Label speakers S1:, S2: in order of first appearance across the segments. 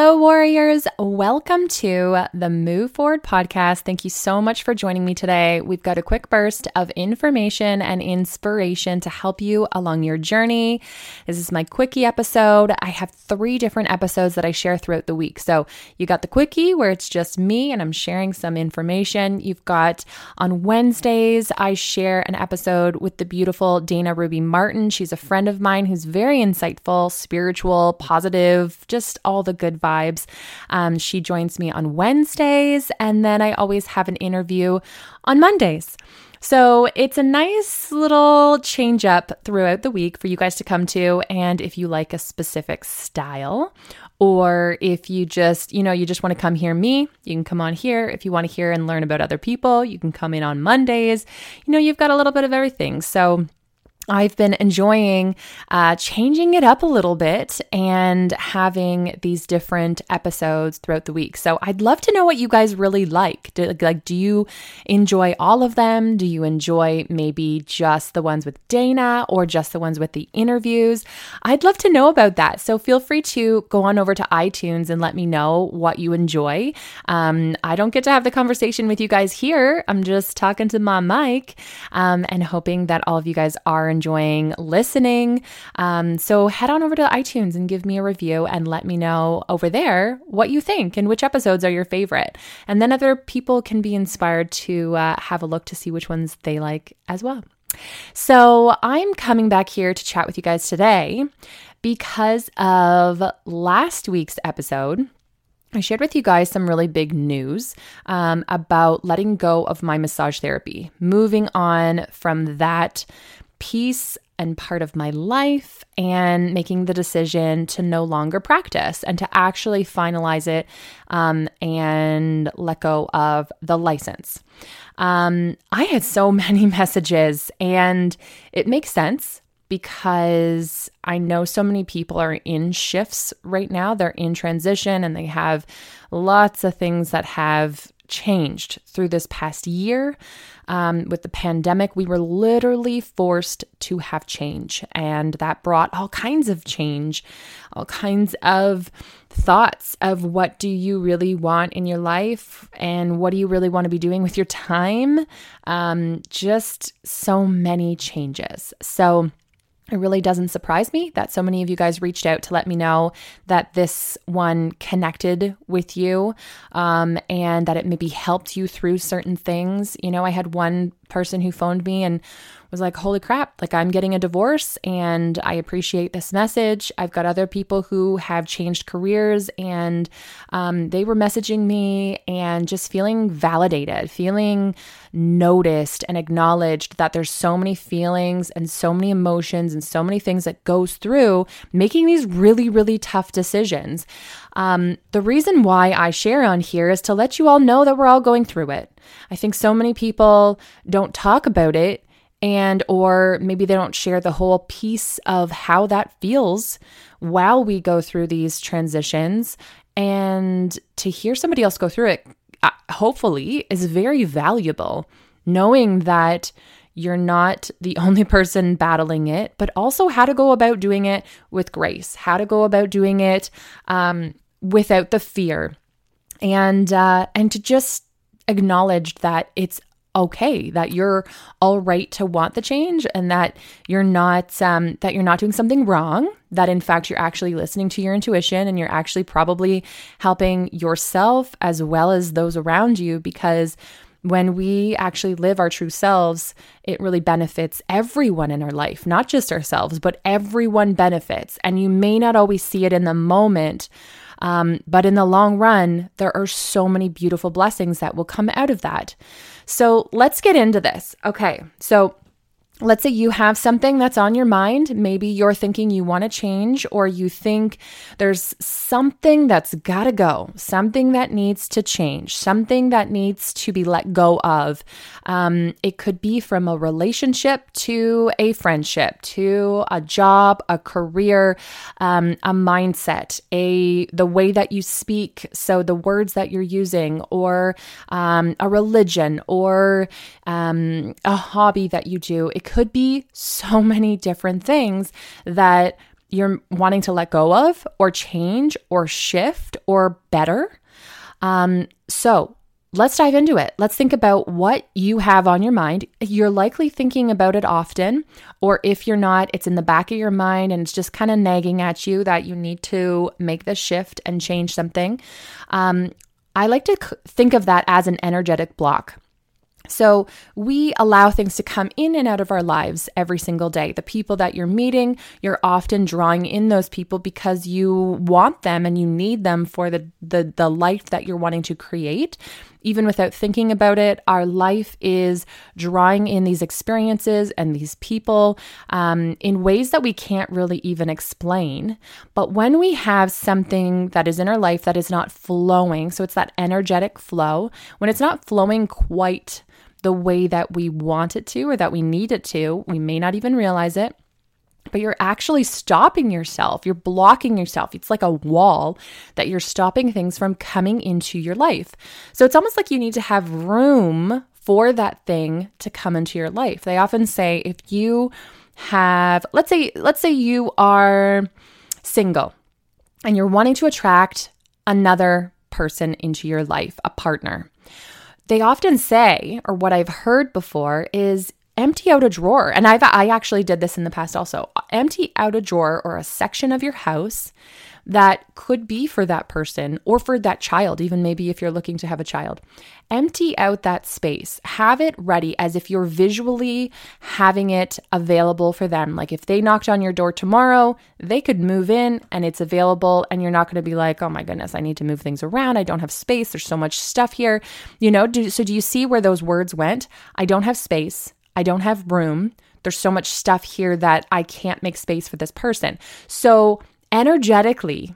S1: Hello, warriors. Welcome to the Move Forward podcast. Thank you so much for joining me today. We've got a quick burst of information and inspiration to help you along your journey. This is my quickie episode. I have three different episodes that I share throughout the week. So, you got the quickie where it's just me and I'm sharing some information. You've got on Wednesdays, I share an episode with the beautiful Dana Ruby Martin. She's a friend of mine who's very insightful, spiritual, positive, just all the good vibes. Um, she joins me on Wednesdays, and then I always have an interview on Mondays. So it's a nice little change up throughout the week for you guys to come to. And if you like a specific style, or if you just, you know, you just want to come hear me, you can come on here. If you want to hear and learn about other people, you can come in on Mondays. You know, you've got a little bit of everything. So I've been enjoying uh, changing it up a little bit and having these different episodes throughout the week. So I'd love to know what you guys really like. Do, like, do you enjoy all of them? Do you enjoy maybe just the ones with Dana or just the ones with the interviews? I'd love to know about that. So feel free to go on over to iTunes and let me know what you enjoy. Um, I don't get to have the conversation with you guys here. I'm just talking to my mic um, and hoping that all of you guys are enjoying listening. Um, so head on over to iTunes and give me a review and let me know over there what you think and which episodes are your favorite. And then other people can be inspired to uh, have a look to see which ones they like as well. So I'm coming back here to chat with you guys today because of last week's episode. I shared with you guys some really big news um, about letting go of my massage therapy, moving on from that piece and part of my life and making the decision to no longer practice and to actually finalize it um, and let go of the license. Um, I had so many messages, and it makes sense because I know so many people are in shifts right now. They're in transition and they have lots of things that have changed through this past year. Um, with the pandemic, we were literally forced to have change, and that brought all kinds of change, all kinds of thoughts of what do you really want in your life and what do you really want to be doing with your time. Um, just so many changes. So, it really doesn't surprise me that so many of you guys reached out to let me know that this one connected with you um, and that it maybe helped you through certain things. You know, I had one person who phoned me and was like, holy crap, like I'm getting a divorce and I appreciate this message. I've got other people who have changed careers and um, they were messaging me and just feeling validated, feeling noticed and acknowledged that there's so many feelings and so many emotions and so many things that goes through making these really, really tough decisions. Um, the reason why I share on here is to let you all know that we're all going through it. I think so many people don't talk about it and or maybe they don't share the whole piece of how that feels while we go through these transitions. And to hear somebody else go through it uh, hopefully is very valuable knowing that you're not the only person battling it but also how to go about doing it with grace how to go about doing it um, without the fear. And uh, and to just acknowledge that it's okay that you're all right to want the change and that you're not um, that you're not doing something wrong that in fact you're actually listening to your intuition and you're actually probably helping yourself as well as those around you because when we actually live our true selves, it really benefits everyone in our life, not just ourselves, but everyone benefits. And you may not always see it in the moment, um, but in the long run, there are so many beautiful blessings that will come out of that. So let's get into this. Okay. So let's say you have something that's on your mind. Maybe you're thinking you want to change, or you think there's something that's got to go, something that needs to change, something that needs to be let go of. Um, it could be from a relationship to a friendship, to a job, a career, um, a mindset, a the way that you speak. So the words that you're using, or um, a religion, or um, a hobby that you do. It could be so many different things that you're wanting to let go of or change or shift or better. Um, so let's dive into it. Let's think about what you have on your mind. You're likely thinking about it often, or if you're not, it's in the back of your mind and it's just kind of nagging at you that you need to make the shift and change something. Um, I like to think of that as an energetic block. So, we allow things to come in and out of our lives every single day. The people that you're meeting, you're often drawing in those people because you want them and you need them for the, the, the life that you're wanting to create. Even without thinking about it, our life is drawing in these experiences and these people um, in ways that we can't really even explain. But when we have something that is in our life that is not flowing, so it's that energetic flow, when it's not flowing quite the way that we want it to or that we need it to. We may not even realize it, but you're actually stopping yourself. You're blocking yourself. It's like a wall that you're stopping things from coming into your life. So it's almost like you need to have room for that thing to come into your life. They often say if you have let's say let's say you are single and you're wanting to attract another person into your life, a partner. They often say, or what I've heard before, is empty out a drawer. And I've I actually did this in the past also. Empty out a drawer or a section of your house that could be for that person or for that child, even maybe if you're looking to have a child. Empty out that space. Have it ready as if you're visually having it available for them. Like if they knocked on your door tomorrow, they could move in and it's available, and you're not going to be like, oh my goodness, I need to move things around. I don't have space. There's so much stuff here. You know, do, so do you see where those words went? I don't have space. I don't have room. There's so much stuff here that I can't make space for this person. So, energetically,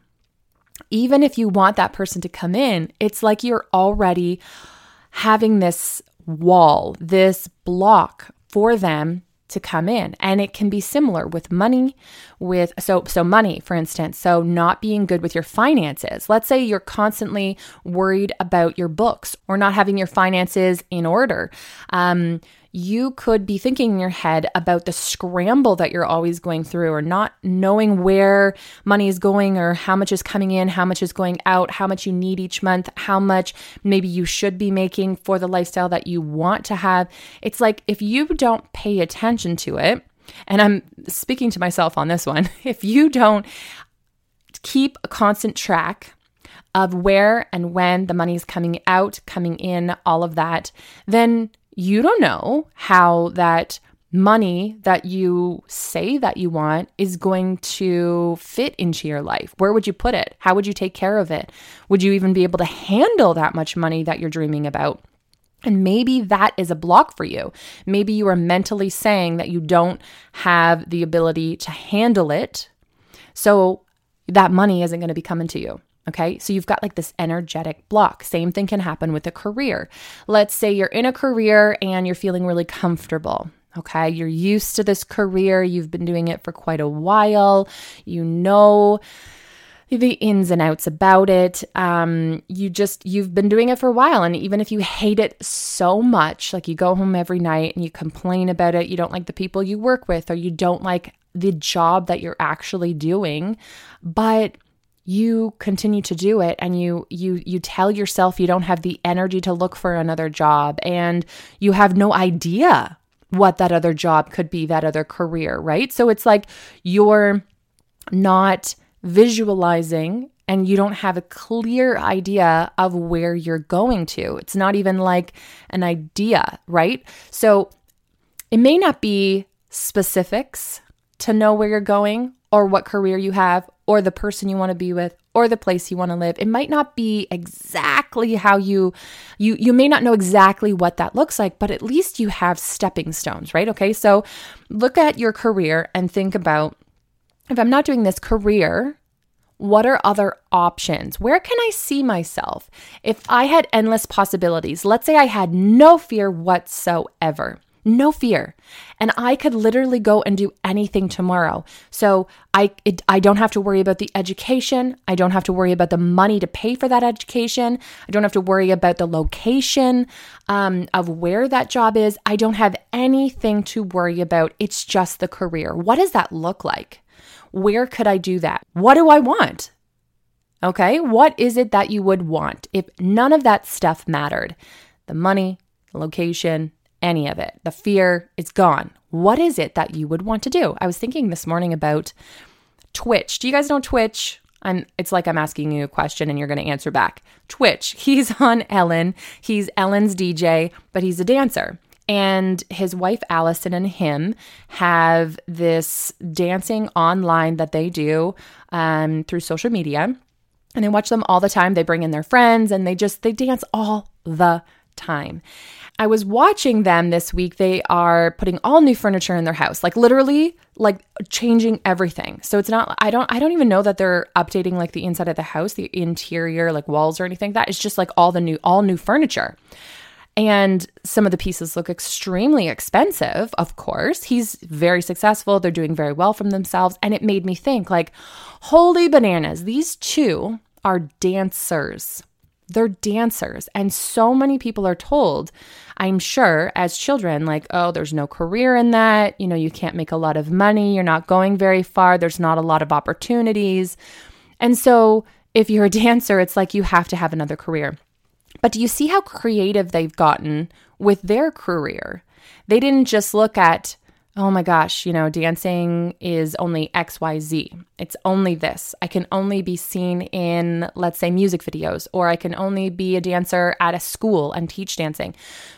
S1: even if you want that person to come in, it's like you're already having this wall, this block for them to come in and it can be similar with money with so so money for instance so not being good with your finances let's say you're constantly worried about your books or not having your finances in order um, you could be thinking in your head about the scramble that you're always going through or not knowing where money is going or how much is coming in, how much is going out, how much you need each month, how much maybe you should be making for the lifestyle that you want to have. It's like if you don't pay attention to it, and I'm speaking to myself on this one, if you don't keep a constant track of where and when the money is coming out, coming in, all of that, then you don't know how that money that you say that you want is going to fit into your life. Where would you put it? How would you take care of it? Would you even be able to handle that much money that you're dreaming about? And maybe that is a block for you. Maybe you are mentally saying that you don't have the ability to handle it. So that money isn't going to be coming to you. Okay, so you've got like this energetic block. Same thing can happen with a career. Let's say you're in a career and you're feeling really comfortable. Okay, you're used to this career, you've been doing it for quite a while, you know the ins and outs about it. Um, you just, you've been doing it for a while. And even if you hate it so much, like you go home every night and you complain about it, you don't like the people you work with, or you don't like the job that you're actually doing, but you continue to do it and you you you tell yourself you don't have the energy to look for another job and you have no idea what that other job could be that other career right? So it's like you're not visualizing and you don't have a clear idea of where you're going to. It's not even like an idea right? So it may not be specifics to know where you're going or what career you have or the person you want to be with or the place you want to live. It might not be exactly how you you you may not know exactly what that looks like, but at least you have stepping stones, right? Okay? So look at your career and think about if I'm not doing this career, what are other options? Where can I see myself? If I had endless possibilities, let's say I had no fear whatsoever no fear. And I could literally go and do anything tomorrow. So I it, I don't have to worry about the education. I don't have to worry about the money to pay for that education. I don't have to worry about the location um, of where that job is. I don't have anything to worry about. It's just the career. What does that look like? Where could I do that? What do I want? Okay, what is it that you would want if none of that stuff mattered? The money, the location, any of it. The fear, it's gone. What is it that you would want to do? I was thinking this morning about Twitch. Do you guys know Twitch? I'm it's like I'm asking you a question and you're going to answer back. Twitch. He's on Ellen. He's Ellen's DJ, but he's a dancer. And his wife Allison and him have this dancing online that they do um, through social media and they watch them all the time. They bring in their friends and they just they dance all the time. I was watching them this week. They are putting all new furniture in their house. Like literally like changing everything. So it's not I don't I don't even know that they're updating like the inside of the house, the interior like walls or anything. That is just like all the new all new furniture. And some of the pieces look extremely expensive, of course. He's very successful. They're doing very well from themselves. And it made me think, like, holy bananas, these two are dancers. They're dancers. And so many people are told, I'm sure, as children, like, oh, there's no career in that. You know, you can't make a lot of money. You're not going very far. There's not a lot of opportunities. And so if you're a dancer, it's like you have to have another career. But do you see how creative they've gotten with their career? They didn't just look at, oh my gosh, you know, dancing is only XYZ. It's only this. I can only be seen in, let's say, music videos, or I can only be a dancer at a school and teach dancing.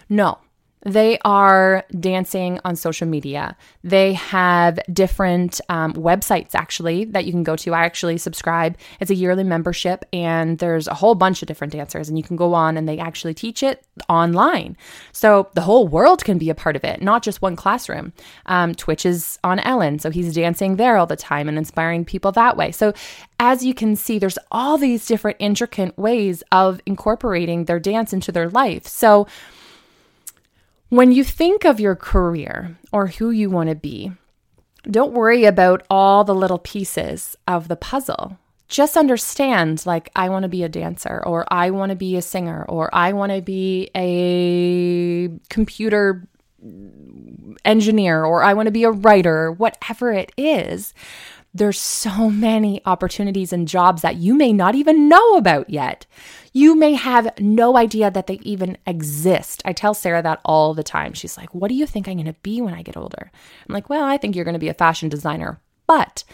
S1: No, they are dancing on social media. They have different um, websites actually that you can go to. I actually subscribe. It's a yearly membership, and there's a whole bunch of different dancers, and you can go on and they actually teach it online. So the whole world can be a part of it, not just one classroom. Um, Twitch is on Ellen, so he's dancing there all the time and inspiring people that way. So as you can see, there's all these different intricate ways of incorporating their dance into their life. So when you think of your career or who you want to be, don't worry about all the little pieces of the puzzle. Just understand, like, I want to be a dancer, or I want to be a singer, or I want to be a computer engineer, or I want to be a writer, whatever it is. There's so many opportunities and jobs that you may not even know about yet. You may have no idea that they even exist. I tell Sarah that all the time. She's like, What do you think I'm going to be when I get older? I'm like, Well, I think you're going to be a fashion designer. But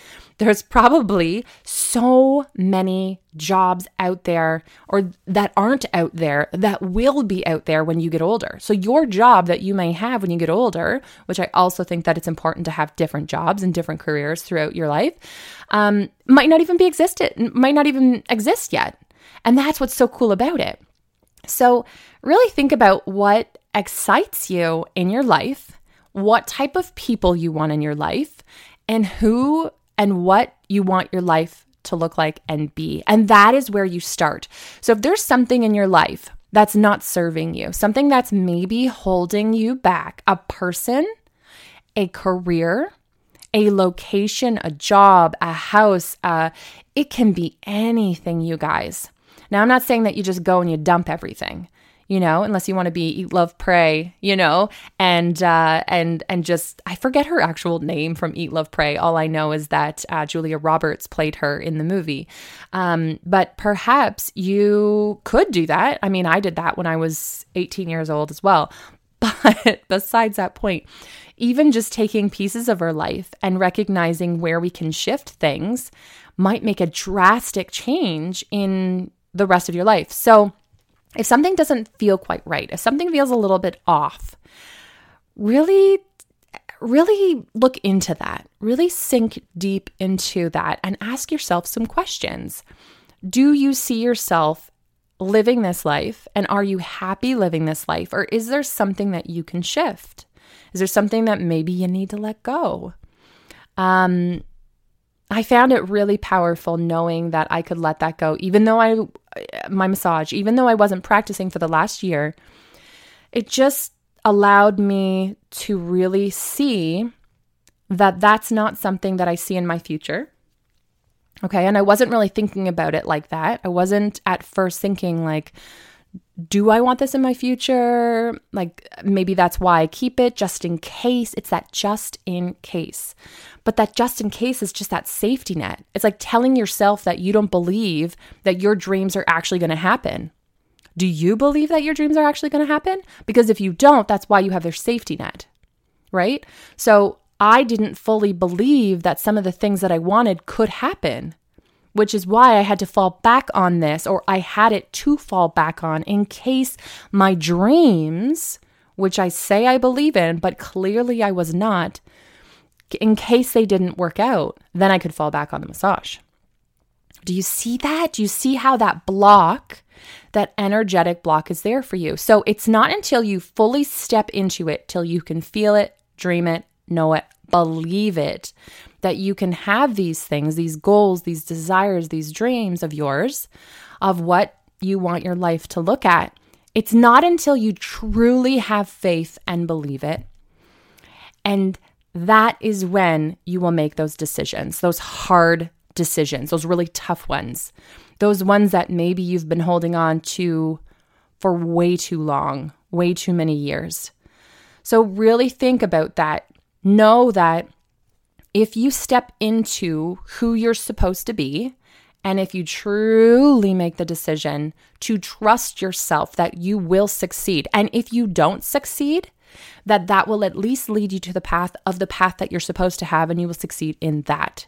S1: there's probably so many jobs out there or that aren't out there that will be out there when you get older. So your job that you may have when you get older, which I also think that it's important to have different jobs and different careers throughout your life, um, might not even be existed, might not even exist yet. And that's what's so cool about it. So, really think about what excites you in your life, what type of people you want in your life, and who and what you want your life to look like and be. And that is where you start. So, if there's something in your life that's not serving you, something that's maybe holding you back, a person, a career, a location, a job, a house, uh, it can be anything, you guys. Now, I'm not saying that you just go and you dump everything, you know, unless you want to be eat, love, pray, you know, and uh, and and just I forget her actual name from Eat, Love, Pray. All I know is that uh, Julia Roberts played her in the movie. Um, but perhaps you could do that. I mean, I did that when I was 18 years old as well. But besides that point, even just taking pieces of our life and recognizing where we can shift things might make a drastic change in the rest of your life. So, if something doesn't feel quite right, if something feels a little bit off, really really look into that. Really sink deep into that and ask yourself some questions. Do you see yourself living this life and are you happy living this life or is there something that you can shift? Is there something that maybe you need to let go? Um I found it really powerful knowing that I could let that go, even though I, my massage, even though I wasn't practicing for the last year, it just allowed me to really see that that's not something that I see in my future. Okay. And I wasn't really thinking about it like that. I wasn't at first thinking, like, do I want this in my future? Like maybe that's why I keep it just in case. It's that just in case. But that just in case is just that safety net. It's like telling yourself that you don't believe that your dreams are actually going to happen. Do you believe that your dreams are actually going to happen? Because if you don't, that's why you have their safety net, right? So I didn't fully believe that some of the things that I wanted could happen which is why I had to fall back on this, or I had it to fall back on in case my dreams, which I say I believe in, but clearly I was not, in case they didn't work out, then I could fall back on the massage. Do you see that? Do you see how that block, that energetic block, is there for you? So it's not until you fully step into it, till you can feel it, dream it, know it, believe it, that you can have these things, these goals, these desires, these dreams of yours, of what you want your life to look at. It's not until you truly have faith and believe it. And that is when you will make those decisions, those hard decisions, those really tough ones, those ones that maybe you've been holding on to for way too long, way too many years. So, really think about that. Know that if you step into who you're supposed to be, and if you truly make the decision to trust yourself that you will succeed, and if you don't succeed, that that will at least lead you to the path of the path that you're supposed to have, and you will succeed in that.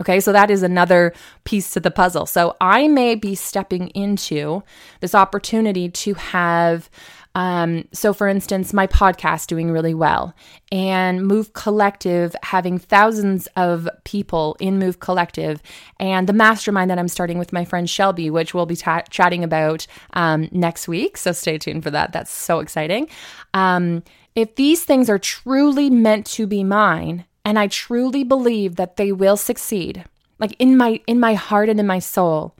S1: Okay, so that is another piece to the puzzle. So I may be stepping into this opportunity to have um, so, for instance, my podcast doing really well, and Move Collective having thousands of people in Move Collective, and the mastermind that I'm starting with my friend Shelby, which we'll be ta- chatting about um, next week. So, stay tuned for that. That's so exciting. Um, if these things are truly meant to be mine, and I truly believe that they will succeed, like in my in my heart and in my soul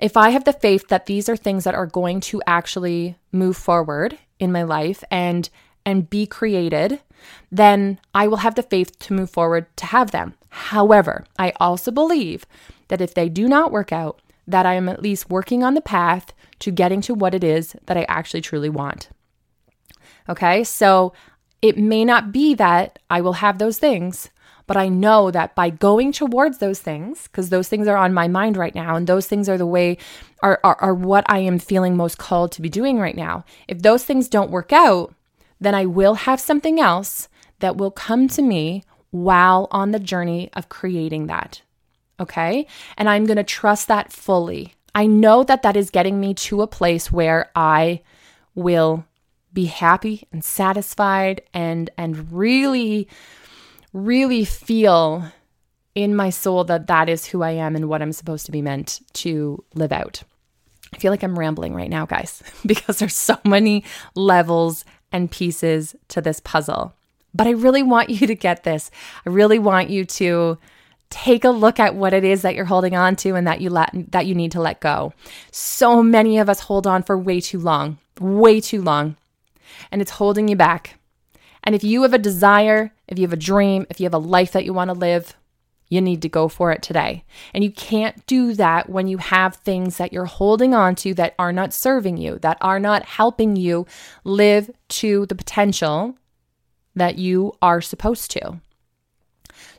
S1: if I have the faith that these are things that are going to actually move forward in my life and and be created, then I will have the faith to move forward to have them. However, I also believe that if they do not work out, that I am at least working on the path to getting to what it is that I actually truly want. Okay? So it may not be that I will have those things, but I know that by going towards those things, because those things are on my mind right now, and those things are the way, are, are, are what I am feeling most called to be doing right now. If those things don't work out, then I will have something else that will come to me while on the journey of creating that. Okay. And I'm going to trust that fully. I know that that is getting me to a place where I will be happy and satisfied and and really really feel in my soul that that is who I am and what I'm supposed to be meant to live out. I feel like I'm rambling right now, guys, because there's so many levels and pieces to this puzzle. But I really want you to get this. I really want you to take a look at what it is that you're holding on to and that you let that you need to let go. So many of us hold on for way too long, way too long. And it's holding you back. And if you have a desire, if you have a dream, if you have a life that you want to live, you need to go for it today. And you can't do that when you have things that you're holding on to that are not serving you, that are not helping you live to the potential that you are supposed to.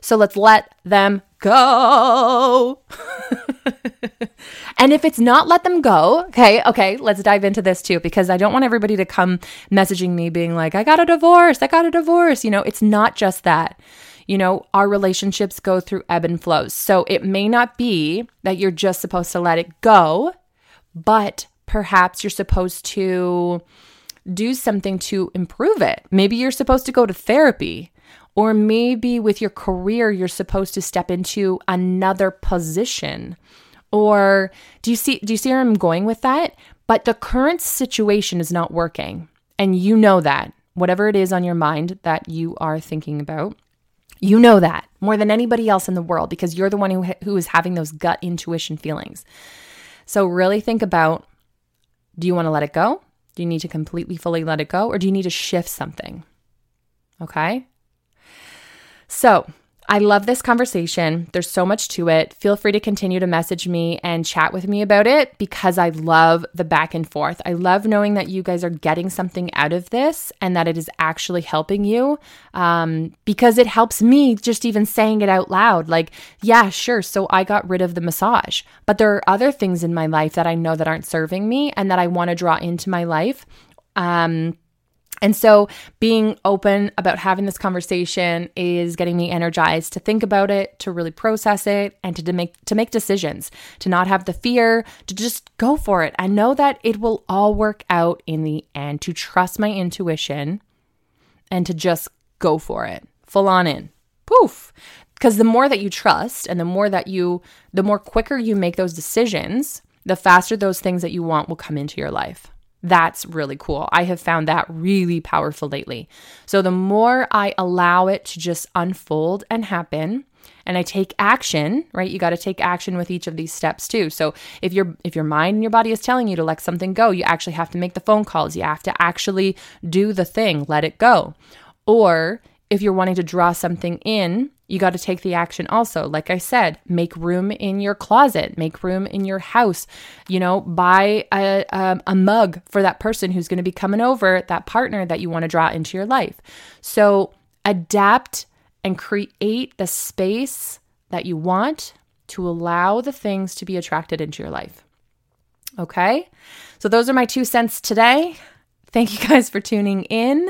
S1: So let's let them go. and if it's not let them go, okay, okay, let's dive into this too, because I don't want everybody to come messaging me being like, I got a divorce, I got a divorce. You know, it's not just that. You know, our relationships go through ebb and flows. So it may not be that you're just supposed to let it go, but perhaps you're supposed to do something to improve it. Maybe you're supposed to go to therapy. Or maybe with your career, you're supposed to step into another position. Or do you see do you see where I'm going with that? But the current situation is not working. And you know that. Whatever it is on your mind that you are thinking about, you know that more than anybody else in the world because you're the one who, who is having those gut intuition feelings. So, really think about do you want to let it go? Do you need to completely, fully let it go? Or do you need to shift something? Okay. So, I love this conversation. There's so much to it. Feel free to continue to message me and chat with me about it because I love the back and forth. I love knowing that you guys are getting something out of this and that it is actually helping you um, because it helps me just even saying it out loud. Like, yeah, sure. So I got rid of the massage, but there are other things in my life that I know that aren't serving me and that I want to draw into my life. Um, and so being open about having this conversation is getting me energized to think about it, to really process it and to, make to make decisions, to not have the fear, to just go for it and know that it will all work out in the end, to trust my intuition and to just go for it. Full on in. Poof. Because the more that you trust and the more that you the more quicker you make those decisions, the faster those things that you want will come into your life. That's really cool. I have found that really powerful lately. So the more I allow it to just unfold and happen, and I take action, right? You got to take action with each of these steps too. So if your if your mind and your body is telling you to let something go, you actually have to make the phone calls. You have to actually do the thing, let it go. Or if you're wanting to draw something in, you got to take the action also. Like I said, make room in your closet, make room in your house. You know, buy a, a, a mug for that person who's going to be coming over, that partner that you want to draw into your life. So adapt and create the space that you want to allow the things to be attracted into your life. Okay? So those are my two cents today. Thank you guys for tuning in.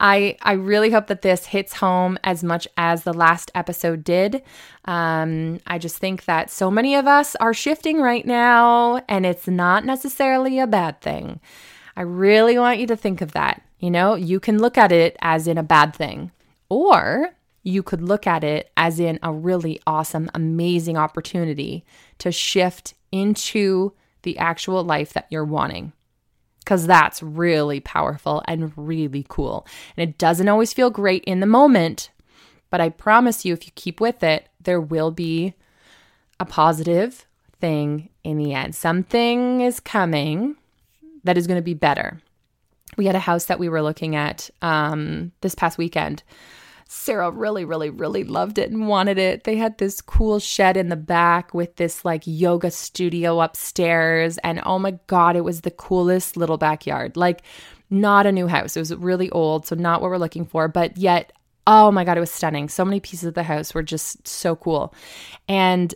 S1: I I really hope that this hits home as much as the last episode did. Um, I just think that so many of us are shifting right now, and it's not necessarily a bad thing. I really want you to think of that. You know, you can look at it as in a bad thing, or you could look at it as in a really awesome, amazing opportunity to shift into the actual life that you're wanting because that's really powerful and really cool. And it doesn't always feel great in the moment, but I promise you, if you keep with it, there will be a positive thing in the end. Something is coming that is going to be better. We had a house that we were looking at um, this past weekend Sarah really, really, really loved it and wanted it. They had this cool shed in the back with this like yoga studio upstairs. And oh my God, it was the coolest little backyard. Like, not a new house. It was really old, so not what we're looking for, but yet, oh my God, it was stunning. So many pieces of the house were just so cool. And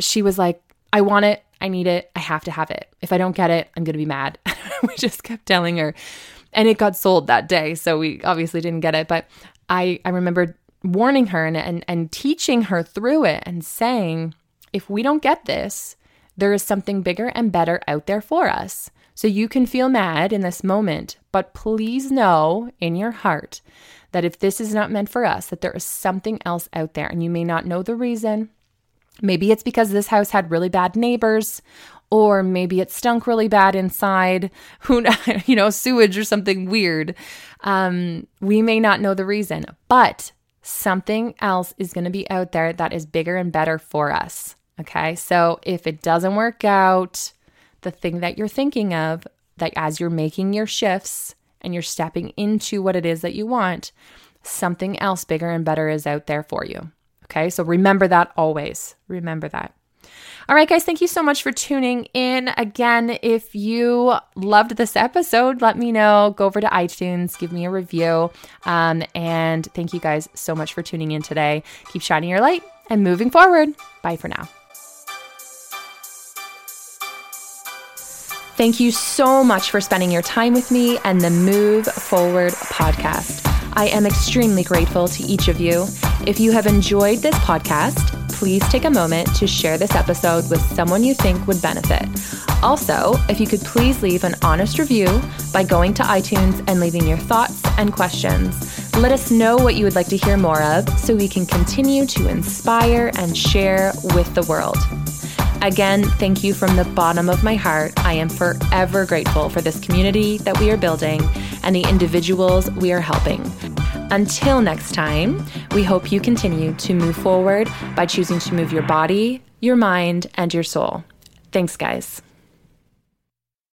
S1: she was like, I want it. I need it. I have to have it. If I don't get it, I'm going to be mad. we just kept telling her. And it got sold that day. So we obviously didn't get it. But I, I remember warning her and, and, and teaching her through it and saying, if we don't get this, there is something bigger and better out there for us. So you can feel mad in this moment, but please know in your heart that if this is not meant for us, that there is something else out there and you may not know the reason. Maybe it's because this house had really bad neighbors, or maybe it stunk really bad inside, who you know, sewage or something weird. Um, we may not know the reason, but something else is going to be out there that is bigger and better for us. Okay. So if it doesn't work out, the thing that you're thinking of, that as you're making your shifts and you're stepping into what it is that you want, something else bigger and better is out there for you. Okay. So remember that always. Remember that. All right, guys, thank you so much for tuning in. Again, if you loved this episode, let me know. Go over to iTunes, give me a review. Um, and thank you guys so much for tuning in today. Keep shining your light and moving forward. Bye for now. Thank you so much for spending your time with me and the Move Forward podcast. I am extremely grateful to each of you. If you have enjoyed this podcast, please take a moment to share this episode with someone you think would benefit. Also, if you could please leave an honest review by going to iTunes and leaving your thoughts and questions. Let us know what you would like to hear more of so we can continue to inspire and share with the world. Again, thank you from the bottom of my heart. I am forever grateful for this community that we are building and the individuals we are helping. Until next time, we hope you continue to move forward by choosing to move your body, your mind, and your soul. Thanks, guys.